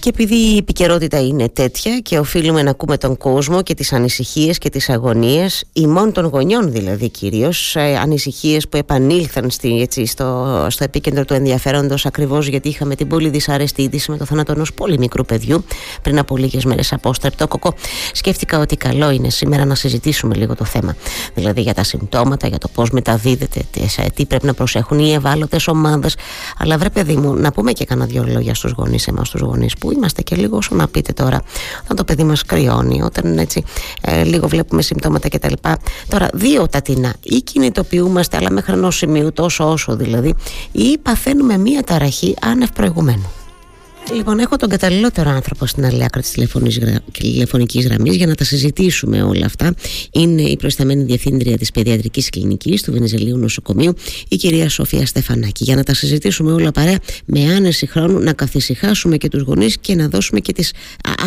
Και επειδή η επικαιρότητα είναι τέτοια και οφείλουμε να ακούμε τον κόσμο και τις ανησυχίες και τις αγωνίες ημών των γονιών δηλαδή κυρίως ε, ανησυχίες που επανήλθαν στη, έτσι, στο, στο επίκεντρο του ενδιαφέροντος ακριβώς γιατί είχαμε την πολύ δυσάρεστη είδηση με το θάνατο ενός πολύ μικρού παιδιού πριν από λίγες μέρες από στρεπτόκοκο σκέφτηκα ότι καλό είναι σήμερα να συζητήσουμε λίγο το θέμα δηλαδή για τα συμπτώματα, για το πώς μεταδίδεται τις πρέπει να προσέχουν οι ευάλωτες ομάδες. Αλλά βρε παιδί μου να πούμε και κανένα δυο λόγια στους γονείς εμάς τους γονείς που είμαστε και λίγο όσο να πείτε τώρα. Όταν το παιδί μας κρυώνει όταν έτσι ε, λίγο βλέπουμε συμπτώματα κτλ τώρα δύο τατινά ή κινητοποιούμαστε αλλά μέχρι ενός σημείου τόσο όσο δηλαδή ή παθαίνουμε μία ταραχή άνευ προηγουμένου Λοιπόν, έχω τον καταλληλότερο άνθρωπο στην άλλη άκρη της τηλεφωνικής γραμμής για να τα συζητήσουμε όλα αυτά. Είναι η προϊσταμένη διευθύντρια της Παιδιατρικής Κλινικής του Βενεζελίου Νοσοκομείου, η κυρία Σοφία Στεφανάκη. Για να τα συζητήσουμε όλα παρέα με άνεση χρόνου, να καθησυχάσουμε και τους γονείς και να δώσουμε και τις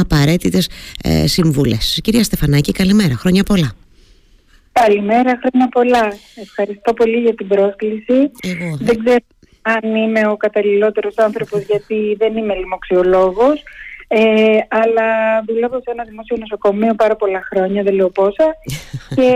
απαραίτητες ε, συμβουλές. Κυρία Στεφανάκη, καλημέρα. Χρόνια πολλά. Καλημέρα, χρόνια πολλά. Ευχαριστώ πολύ για την πρόσκληση. Εγώ, Δεν ξέρω αν είμαι ο καταλληλότερος άνθρωπος γιατί δεν είμαι λοιμοξιολόγος ε, αλλά δουλεύω σε ένα δημόσιο νοσοκομείο πάρα πολλά χρόνια, δεν λέω πόσα και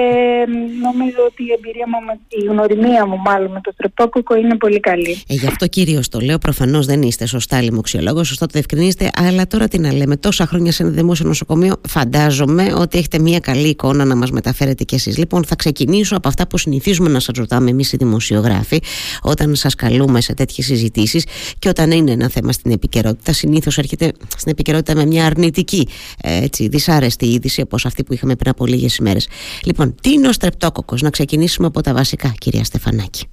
νομίζω ότι η εμπειρία μου, η γνωριμία μου μάλλον με το στρεπτόκοκο είναι πολύ καλή. Ε, γι' αυτό κυρίως το λέω. Προφανώς δεν είστε σωστά λοιμοξιολόγος, σωστά το διευκρινίστε. Αλλά τώρα τι να λέμε, τόσα χρόνια σε ένα δημόσιο νοσοκομείο, φαντάζομαι ότι έχετε μια καλή εικόνα να μας μεταφέρετε κι εσείς. Λοιπόν, θα ξεκινήσω από αυτά που συνηθίζουμε να σας ρωτάμε εμείς οι δημοσιογράφοι, όταν σας καλούμε σε τέτοιες συζητήσεις και όταν είναι ένα θέμα στην επικαιρότητα. Συνήθως έρχεται στην επικαιρότητα επικαιρότητα με μια αρνητική, έτσι, δυσάρεστη είδηση όπως αυτή που είχαμε πριν από λίγες ημέρες. Λοιπόν, τι είναι ο στρεπτόκοκος, να ξεκινήσουμε από τα βασικά, κυρία Στεφανάκη.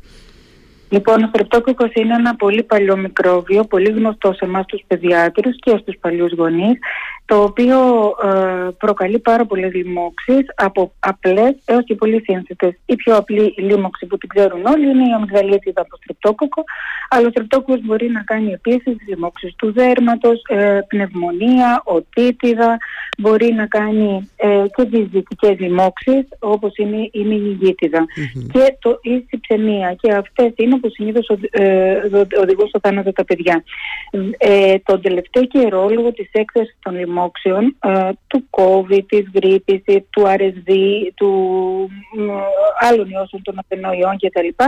Λοιπόν, ο στρεπτόκοκος είναι ένα πολύ παλιό μικρόβιο, πολύ γνωστό σε εμάς τους παιδιάτρους και στους παλιούς γονείς, το οποίο ε, προκαλεί πάρα πολλές λοιμώξεις από απλές έως και πολύ σύνθετες. Η πιο απλή λίμωξη που την ξέρουν όλοι είναι η αμυγδαλίτιδα από στρεπτόκοκο, αλλά ο στρεπτόκοκος μπορεί να κάνει επίσης λοιμώξεις του δέρματος, ε, πνευμονία, οτίτιδα, μπορεί να κάνει ε, και τις δυτικές λοιμώξεις όπως είναι η μηνυγίτιδα και το, η συψεμία και αυτές είναι που συνήθως ε, οδηγούν στο θάνατο τα παιδιά. Ε, τον τελευταίο καιρό λόγω της έκθεσης των λοιμόξεων ε, του COVID, της γρήπης, του RSV, του ε, άλλων ιώσεων των απενοϊών κτλ.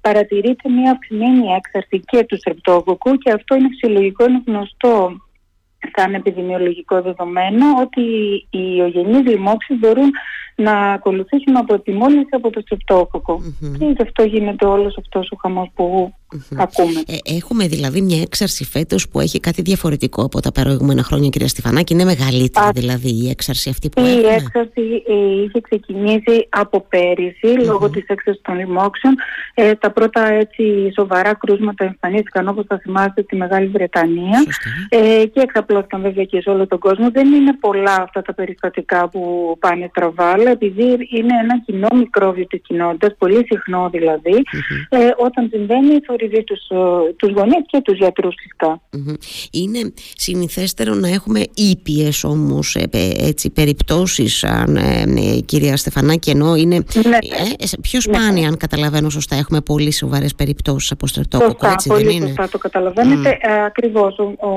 παρατηρείται μια αυξημένη έξαρση και του στρεπτόκοκου και αυτό είναι φυσιολογικό, είναι γνωστό σαν επιδημιολογικό δεδομένο ότι οι ογενείς λοιμώξεις μπορούν να ακολουθήσουν από τη μόλυνση από το στρεπτόκοκο. Mm-hmm. Και γι' αυτό γίνεται όλος αυτός ο χαμός που mm-hmm. Ακούμε. Ε, έχουμε δηλαδή μια έξαρση φέτος που έχει κάτι διαφορετικό από τα προηγούμενα χρόνια κυρία Στεφανάκη. Είναι μεγαλύτερη Α, δηλαδή η έξαρση αυτή που η έχουμε. Η έξαρση ε, είχε ξεκινήσει από πέρυσι mm-hmm. λόγω της έξαρσης των λοιμόξεων. Ε, τα πρώτα έτσι σοβαρά κρούσματα εμφανίστηκαν όπως θα θυμάστε στη Μεγάλη Βρετανία ε, και εξαπλώθηκαν βέβαια και σε όλο τον κόσμο. Δεν είναι πολλά αυτά τα περιστατικά που πάνε στραβά αλλά επειδή είναι ένα κοινό μικρόβιο της κοινότητας, πολύ συχνό δηλαδή, ε, όταν συμβαίνει θορυβεί τους, ε, τους γονείς και τους γιατρούς φυσικά. Είναι συνηθέστερο να έχουμε ήπιες όμως ε, έτσι, περιπτώσεις, αν, ε, ε, κυρία Στεφανάκη, ενώ είναι ναι. πιο ναι. σπάνια, αν καταλαβαίνω σωστά, έχουμε πολύ σοβαρές περιπτώσεις από στρεπτόκοκο, έτσι πολύ δεν είναι; Σωστά, το καταλαβαίνετε. Mm. ακριβώς, ο, ο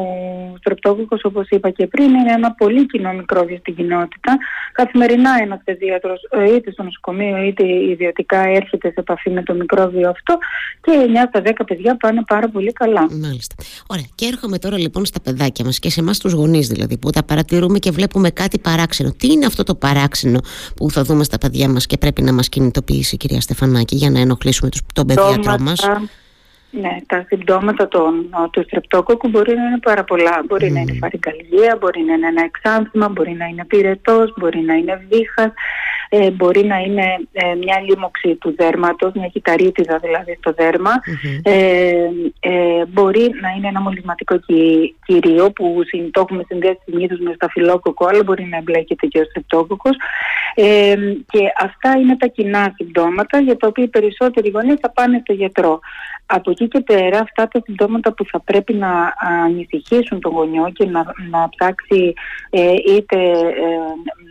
στρεπτόκοκος, όπως είπα και πριν, είναι ένα πολύ κοινό μικρόβιο στην κοινότητα. Καθημερινά ένας παιδίατρος ε, είτε στο νοσοκομείο είτε ιδιωτικά έρχεται σε επαφή με το μικρόβιο αυτό και 9 στα 10 παιδιά πάνε πάρα πολύ καλά. Μάλιστα. Ωραία. Και έρχομαι τώρα λοιπόν στα παιδάκια μας και σε εμάς τους γονείς δηλαδή που τα παρατηρούμε και βλέπουμε κάτι παράξενο. Τι είναι αυτό το παράξενο που θα δούμε στα παιδιά μας και πρέπει να μας κινητοποιήσει κυρία Στεφανάκη για να ενοχλήσουμε τον παιδίατρό μας. Ναι, τα συμπτώματα των, του στρεπτόκοκου μπορεί να είναι πάρα πολλά. Μπορεί να είναι φαρικαλγία, μπορεί να είναι ένα εξάνθημα, μπορεί να είναι πυρετός, μπορεί να είναι βήχας, ε, μπορεί να είναι ε, μια λίμωξη του δέρματος, μια κυταρίτιδα δηλαδή στο δερμα ε, ε, μπορεί να είναι ένα μολυσματικό κυρίο που το έχουμε συνδέσει συνήθως με σταφυλόκοκο, αλλά μπορεί να εμπλέκεται και ο στρεπτόκοκος. Ε, και αυτά είναι τα κοινά συμπτώματα για τα οποία οι περισσότεροι γονείς θα πάνε στο γιατρό. Από εκεί και πέρα αυτά τα συμπτώματα που θα πρέπει να ανησυχήσουν τον γονιό και να, να ψάξει ε, είτε ε,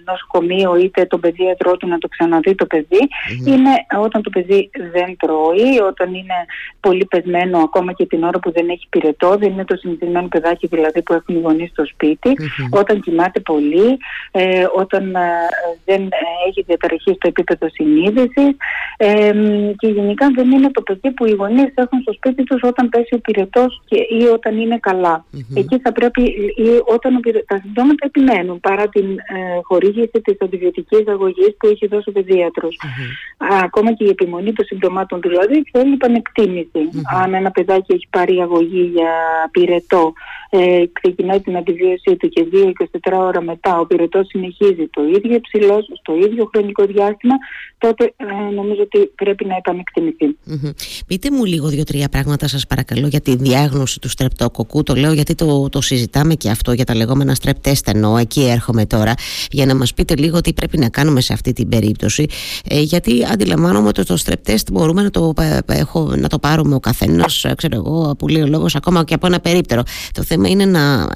νοσοκομείο είτε τον παιδίατρο γιατρό του να το ξαναδεί το παιδί. Είναι όταν το παιδί δεν τρώει, όταν είναι πολύ πεσμένο ακόμα και την ώρα που δεν έχει πυρετό, δεν είναι το συνηθισμένο παιδάκι δηλαδή που έχουν οι γονείς στο σπιτι όταν κοιμάται πολύ, ε, όταν ε, δεν έχει διαταραχή στο επίπεδο συνείδησης. Ε, και γενικά δεν είναι το παιδί που οι γονείς έχουν στο σπίτι τους όταν πέσει ο πυρετός και, ή όταν είναι Εκεί θα πρέπει, ή όταν τα συμπτώματα επιμένουν παρά την ε, χορήγηση της αντιβιωτικής αγωγής που έχει δώσει ο παιδιατρος Ακόμα και η επιμονή των συμπτωμάτων δηλαδή θέλει Αν ένα παιδάκι έχει πάρει αγωγή για πυρετό ε, ξεκινάει την αντιβίωσή του και 2-24 ώρα μετά ο πυρετός συνεχίζει το ίδιο υψηλό, στο ίδιο χρονικό διάστημα, τότε ε, νομίζω ότι πρέπει να επανεκτιμηθεί. Πείτε μου λίγο δύο-τρία πράγματα σας παρακαλώ για τη διάγνωση του στρεπτοκοκού. Το λέω γιατί το, το συζητάμε και αυτό για τα λεγόμενα στρεπ τεστ εννοώ, εκεί έρχομαι τώρα, για να μας πείτε λίγο τι πρέπει να κάνουμε σε αυτή την περίπτωση. Ε, γιατί αντιλαμβάνομαι ότι το στρεπ τεστ μπορούμε να το, ε, έχω, να το πάρουμε ο καθένας, ξέρω εγώ, που λέει ο λόγος, ακόμα και από ένα περίπτερο. Το θέμα είναι να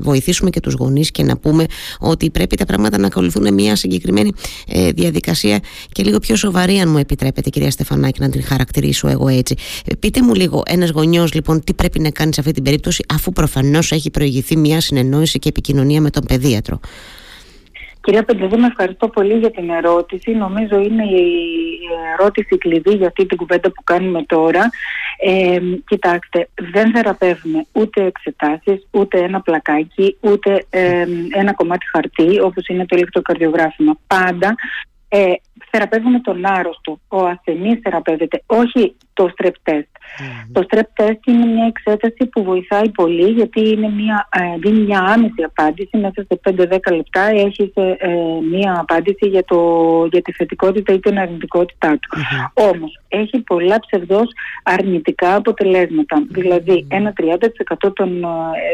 βοηθήσουμε και τους γονείς και να πούμε ότι πρέπει τα πράγματα να ακολουθούν μια συγκεκριμένη ε, διαδικασία και λίγο πιο σοβαρή αν μου επιτρέπετε κυρία Στεφανάκη να την χαρακτηρίσω εγώ έτσι. Ε, πείτε μου λίγο ένας γονιός λοιπόν τι πρέπει να κάνει σε αυτή την περίπτωση αφού προφανώς έχει προηγηθεί μια συνεννόηση και επικοινωνία με τον παιδίατρο; Κυρία Πεντεδού, με ευχαριστώ πολύ για την ερώτηση. Νομίζω είναι η ερώτηση κλειδί για αυτή την κουβέντα που κάνουμε τώρα. Ε, κοιτάξτε, δεν θεραπεύουμε ούτε εξετάσεις, ούτε ένα πλακάκι, ούτε ένα κομμάτι χαρτί, όπως είναι το ηλεκτροκαρδιογράφημα. Πάντα ε, θεραπεύουμε τον άρρωστο. Ο ασθενής θεραπεύεται, όχι το strep test. Το strep test είναι μια εξέταση που βοηθάει πολύ γιατί είναι μια, ε, δίνει μια άμεση απάντηση μέσα σε 5-10 λεπτά έχει ε, μια απάντηση για, το, για τη θετικότητα ή την αρνητικότητά του. Mm-hmm. Όμως έχει πολλά ψευδός αρνητικά αποτελέσματα. Δηλαδή ένα 30% των, ε,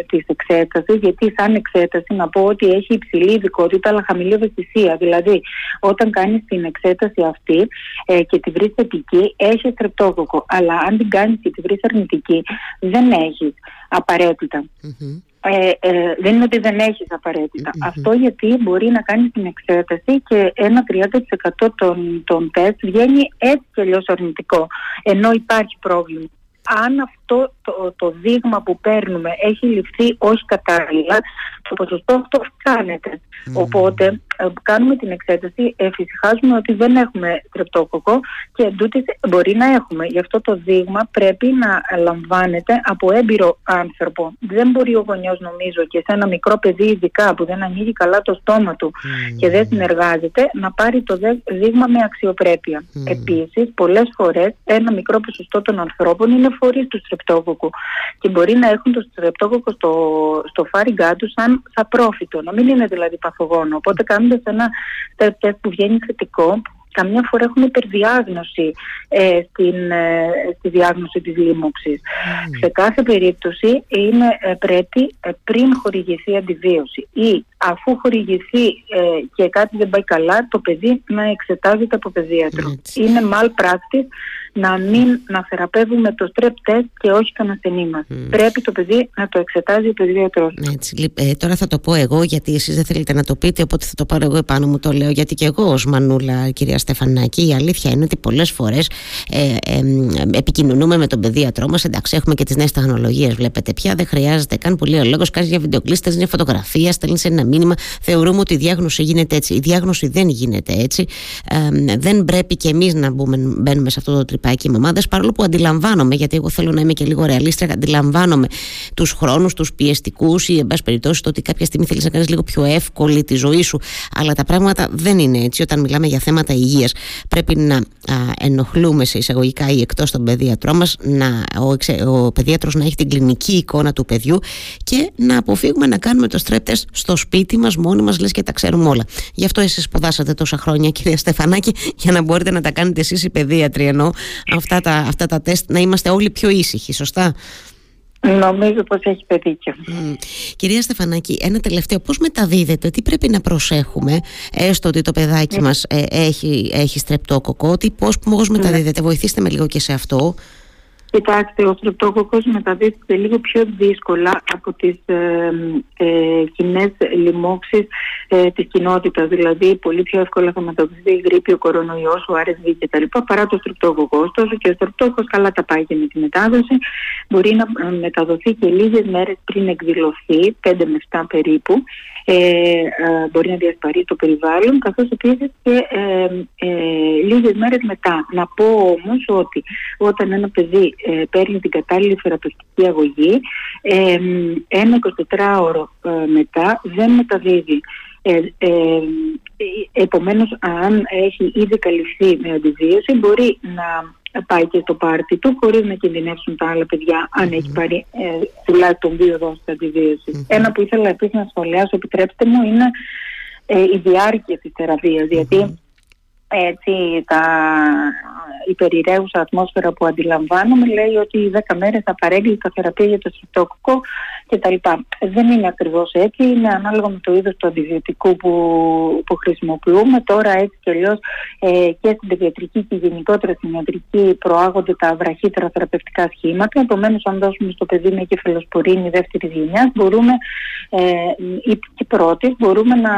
της εξέτασης γιατί σαν εξέταση να πω ότι έχει υψηλή ειδικότητα αλλά χαμηλή ευαισθησία. Δηλαδή όταν κάνεις την εξέταση αυτή ε, και τη βρεις θετική έχεις στρεπτόκοκο αλλά αν την κάνεις και τη βρεις αρνητική, δεν έχεις απαραίτητα. Ε, ε, δεν είναι ότι δεν έχεις Αυτό γιατί μπορεί να κάνεις την εξέταση και ένα 30% των, των τεστ βγαίνει έτσι και αλλιώς αρνητικό, ενώ υπάρχει πρόβλημα. Αν αυτό το, το δείγμα που παίρνουμε έχει ληφθεί όχι κατάλληλα, το ποσοστό αυτό αυξάνεται. Οπότε ε, κάνουμε την εξέταση, εφησυχάζουμε ότι δεν έχουμε τρεπτόκοκο και εντούτοις μπορεί να έχουμε. Γι' αυτό το δείγμα πρέπει να λαμβάνεται από έμπειρο άνθρωπο. Δεν μπορεί ο γονιός νομίζω και σε ένα μικρό παιδί ειδικά που δεν ανοίγει καλά το στόμα του και δεν συνεργάζεται να πάρει το δείγμα με αξιοπρέπεια. Mm. Επίσης πολλές φορές ένα μικρό ποσοστό των ανθρώπων είναι φορείς του στρεπτόκοκου και μπορεί να έχουν το στρεπτόκοκο στο, στο φάριγγά τους σαν σαπρόφητο, να μην είναι δηλαδή παθογόνο. Οπότε κάνοντας ένα τεστ που βγαίνει θετικό, καμιά φορά έχουμε υπερδιάγνωση ε, στην, ε, στη διάγνωση της λίμωξης. Σε κάθε περίπτωση είναι, ε, πρέπει ε, πριν χορηγηθεί αντιβίωση ή αφού χορηγηθεί και κάτι δεν πάει καλά, το παιδί να εξετάζεται από παιδίατρο. Είναι malpractice να μην να θεραπεύουμε το strep test και όχι τον ασθενή μας. Πρέπει το παιδί να το εξετάζει ο παιδιατρός. Έτσι, ε, τώρα θα το πω εγώ γιατί εσείς δεν θέλετε να το πείτε οπότε θα το πάρω εγώ επάνω μου το λέω. Γιατί και εγώ ως Μανούλα κυρία Στεφανάκη η αλήθεια είναι ότι πολλές φορές ε, ε, επικοινωνούμε με τον παιδίατρό μας. Εντάξει έχουμε και τις νέες τεχνολογίες βλέπετε πια δεν χρειάζεται καν πολύ ο λόγος κάνεις για βιντεοκλήστες, μια φωτογραφία στέλνεις ένα μήνυμα. Θεωρούμε ότι η διάγνωση γίνεται έτσι. Η διάγνωση δεν γίνεται έτσι. Ε, δεν πρέπει και εμείς να μπούμε, μπαίνουμε σε αυτό το τρυπάκι με ομάδε, παρόλο που αντιλαμβάνομαι, γιατί εγώ θέλω να είμαι και λίγο ρεαλίστρια, αντιλαμβάνομαι τους χρόνους, τους πιεστικούς ή, εν πάση περιπτώσει, το ότι κάποια στιγμή θέλεις να κάνεις λίγο πιο εύκολη τη ζωή σου. Αλλά τα πράγματα δεν είναι έτσι. Όταν μιλάμε για θέματα υγείας, πρέπει να α, ενοχλούμε σε εισαγωγικά ή εκτός τον παιδίατρό μας, ο, ο παιδίατρο να έχει την κλινική εικόνα του παιδιού και να αποφύγουμε να κάνουμε το στρέπτε στο σπίτι μας, μόνοι μας, λες και τα ξέρουμε όλα. Γι' αυτό εσείς σπουδάσατε τόσα χρόνια, κυρία Στεφανάκη, για να μπορείτε να τα κάνετε εσείς οι παιδίατροι ενώ αυτά τα, αυτά τα τεστ να είμαστε όλοι πιο ήσυχοι, σωστά; Νομίζω πως έχεις πετύχει. Mm. Κυρία Στεφανάκη, ένα τελευταίο. Πώς μεταδίδεται, τι πρέπει να προσέχουμε, έστω ότι το παιδάκι mm. μας ε, έχει, έχει στρεπτόκοκο, τι, πώς, πώς μεταδίδεται, mm. βοηθήστε με λίγο και σε αυτό. Κοιτάξτε, ο στρεπτόκοκος μεταδίδεται λίγο πιο δύσκολα από τις ε, ε, κοινές λοιμώξεις ε, της κοινότητας, δηλαδή πολύ πιο εύκολα θα μεταδοθεί η γρήπη, ο κορονοϊός, ο RSV κτλ. παρά το στρεπτόκοκο. Ωστόσο και ο στρεπτόκοκος καλά τα πάει και με τη μετάδοση. Μπορεί να μεταδοθεί και λίγες μέρες πριν εκδηλωθεί, 5 με 7 περίπου. Ε, ε, μπορεί να διασπαρεί το περιβάλλον καθώς επίσης και ε, ε, λίγες μέρες μετά. Να πω όμως ότι όταν ένα παιδί ε, παίρνει την κατάλληλη θεραπευτική αγωγή ε, ένα 24ωρο μετά δεν μεταδίδει. Ε, ε, επομένως αν έχει ήδη καλυφθεί με αντιβίωση μπορεί να πάει και στο πάρτι του χωρίς να κινδυνεύσουν τα άλλα παιδιά αν έχει πάρει ε, τουλάχιστον δύο δόσεις αντιβίωσης. Ένα που ήθελα επίσης να σχολιάσω, επιτρέψτε μου, είναι ε, η διάρκεια της θεραπείας, γιατί έτσι τα, η περιραίουσα ατμόσφαιρα που αντιλαμβάνομαι λέει ότι οι 10 μέρες θα παρέγγειλε τα θεραπεία για το τα κτλ. Δεν είναι ακριβώς έτσι, είναι ανάλογα με το είδος του αντιβιωτικού που, που χρησιμοποιούμε. Τώρα έτσι και αλλιώς ε, και στην παιδιατρική και γενικότερα στην ιατρική προάγονται τα βραχύτερα θεραπευτικά σχήματα. Επομένως, αν δώσουμε στο παιδί μια κεφαλοσπορίνη δεύτερης γενιάς, μπορούμε ε, ή και πρώτη, μπορούμε να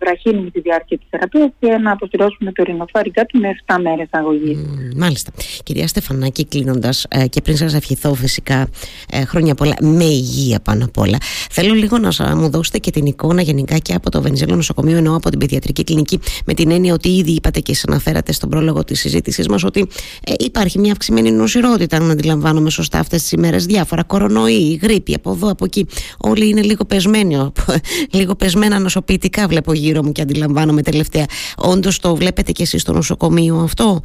βραχύνουμε τη διάρκεια της θεραπείας και να αποστηρώσουμε το ρινοφάρι κάτω με 7 μέρες αγωγής. μάλιστα. Κυρία Στεφανάκη, κλείνοντας ε, και πριν σας ευχηθώ φυσικά ε, χρόνια πολλά με υγεία πάνω απ' όλα, θέλω λίγο να μου δώσετε και την εικόνα γενικά και από το Βενιζέλο Νοσοκομείο, ενώ από την Παιδιατρική Κλινική, με την έννοια ότι ήδη είπατε και αναφέρατε στον πρόλογο της συζήτησής μας ότι ε, υπάρχει μια αυξημένη νοσηρότητα, αν αντιλαμβάνομαι σωστά αυτές τις ημέρες. Διάφορα κορονοϊ, γρήπη από εδώ, από εκεί. Όλοι είναι λίγο πεσμένοι, λίγο πεσμένα νοσοποιητικά βλέπω γύρω μου και αντιλαμβάνομαι τελευταία. Όντως το βλέπετε και εσείς στο νοσοκομείο αυτό;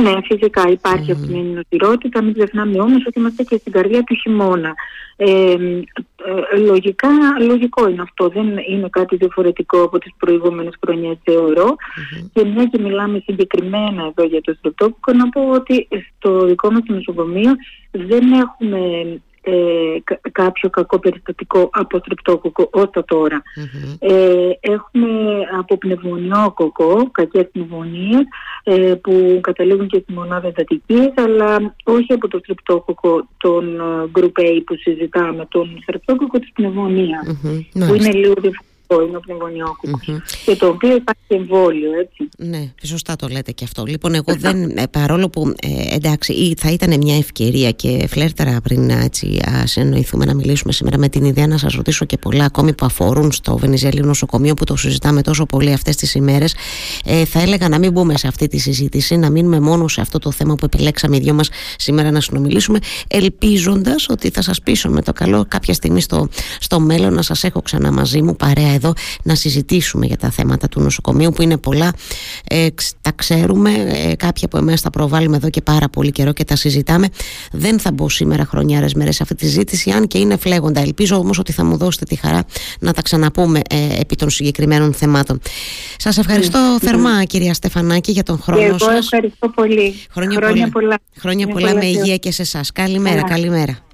Ναι, φυσικά υπάρχει mm. αυτή η νοσηρότητα. Μην ξεχνάμε όμως ότι είμαστε και στην καρδιά του χειμώνα. Ε, ε, λογικά, λογικό είναι αυτό. Δεν είναι κάτι διαφορετικό από τις προηγούμενες χρονιές Και μια και μιλάμε συγκεκριμένα εδώ για το στρεπτόκοκο, να πω ότι στο δικό μας νοσοκομείο δεν έχουμε ε, κάποιο κακό περιστατικό από στρεπτόκοκο ως το τωρα Ε, έχουμε από πνευμονιόκοκο, κακές πνευμονίες ε, που καταλήγουν και στη μονάδα εντατικής αλλά όχι από το στρεπτόκοκο των ε, Group A που συζητάμε, τον στρεπτόκοκο της πνευμονίας που είναι λίγο διαφορετικό είναι ο πνευμονιοκοκο Και το οποίο υπάρχει εμβόλιο, έτσι. Ναι, σωστά το λέτε και αυτό. Λοιπόν, εγώ δεν, ε, παρόλο που ε, εντάξει, θα ήταν μια ευκαιρία και φλέρτερα πριν έτσι, ας συνοηθούμε να μιλήσουμε σήμερα με την ιδέα να σας ρωτήσω και πολλά ακόμη που αφορούν στο Βενιζέλιο νοσοκομείο που το συζητάμε τόσο πολύ αυτές τις ημέρες. Ε, θα έλεγα να μην μπούμε σε αυτή τη συζήτηση, να μείνουμε μόνο σε αυτό το θέμα που επιλέξαμε οι δυο μας σήμερα να συνομιλήσουμε, ελπίζοντας ότι θα σας πείσω με το καλό κάποια στιγμή στο, στο μέλλον να σας έχω ξανά μαζί μου παρέα εδώ να συζητήσουμε για τα θέματα του νοσοκομείου που είναι πολλά. Ε, τα ξέρουμε, ε, κάποια από εμάς τα προβάλλουμε εδώ και πάρα πολύ καιρό και τα συζητάμε. Δεν θα μπω σήμερα χρονιάρες μέρες σε αυτή τη συζήτηση, αν και είναι φλέγοντα. Ελπίζω όμως ότι θα μου δώσετε τη χαρά να τα ξαναπούμε ε, επί των συγκεκριμένων θεμάτων. Σας ευχαριστώ θερμά κυρία Στεφανάκη για τον χρόνο και εγώ ευχαριστώ πολύ. Χρόνια, πολλά. Χρόνια πολλά, με υγεία και σε εσάς. Καλημέρα, καλημέρα.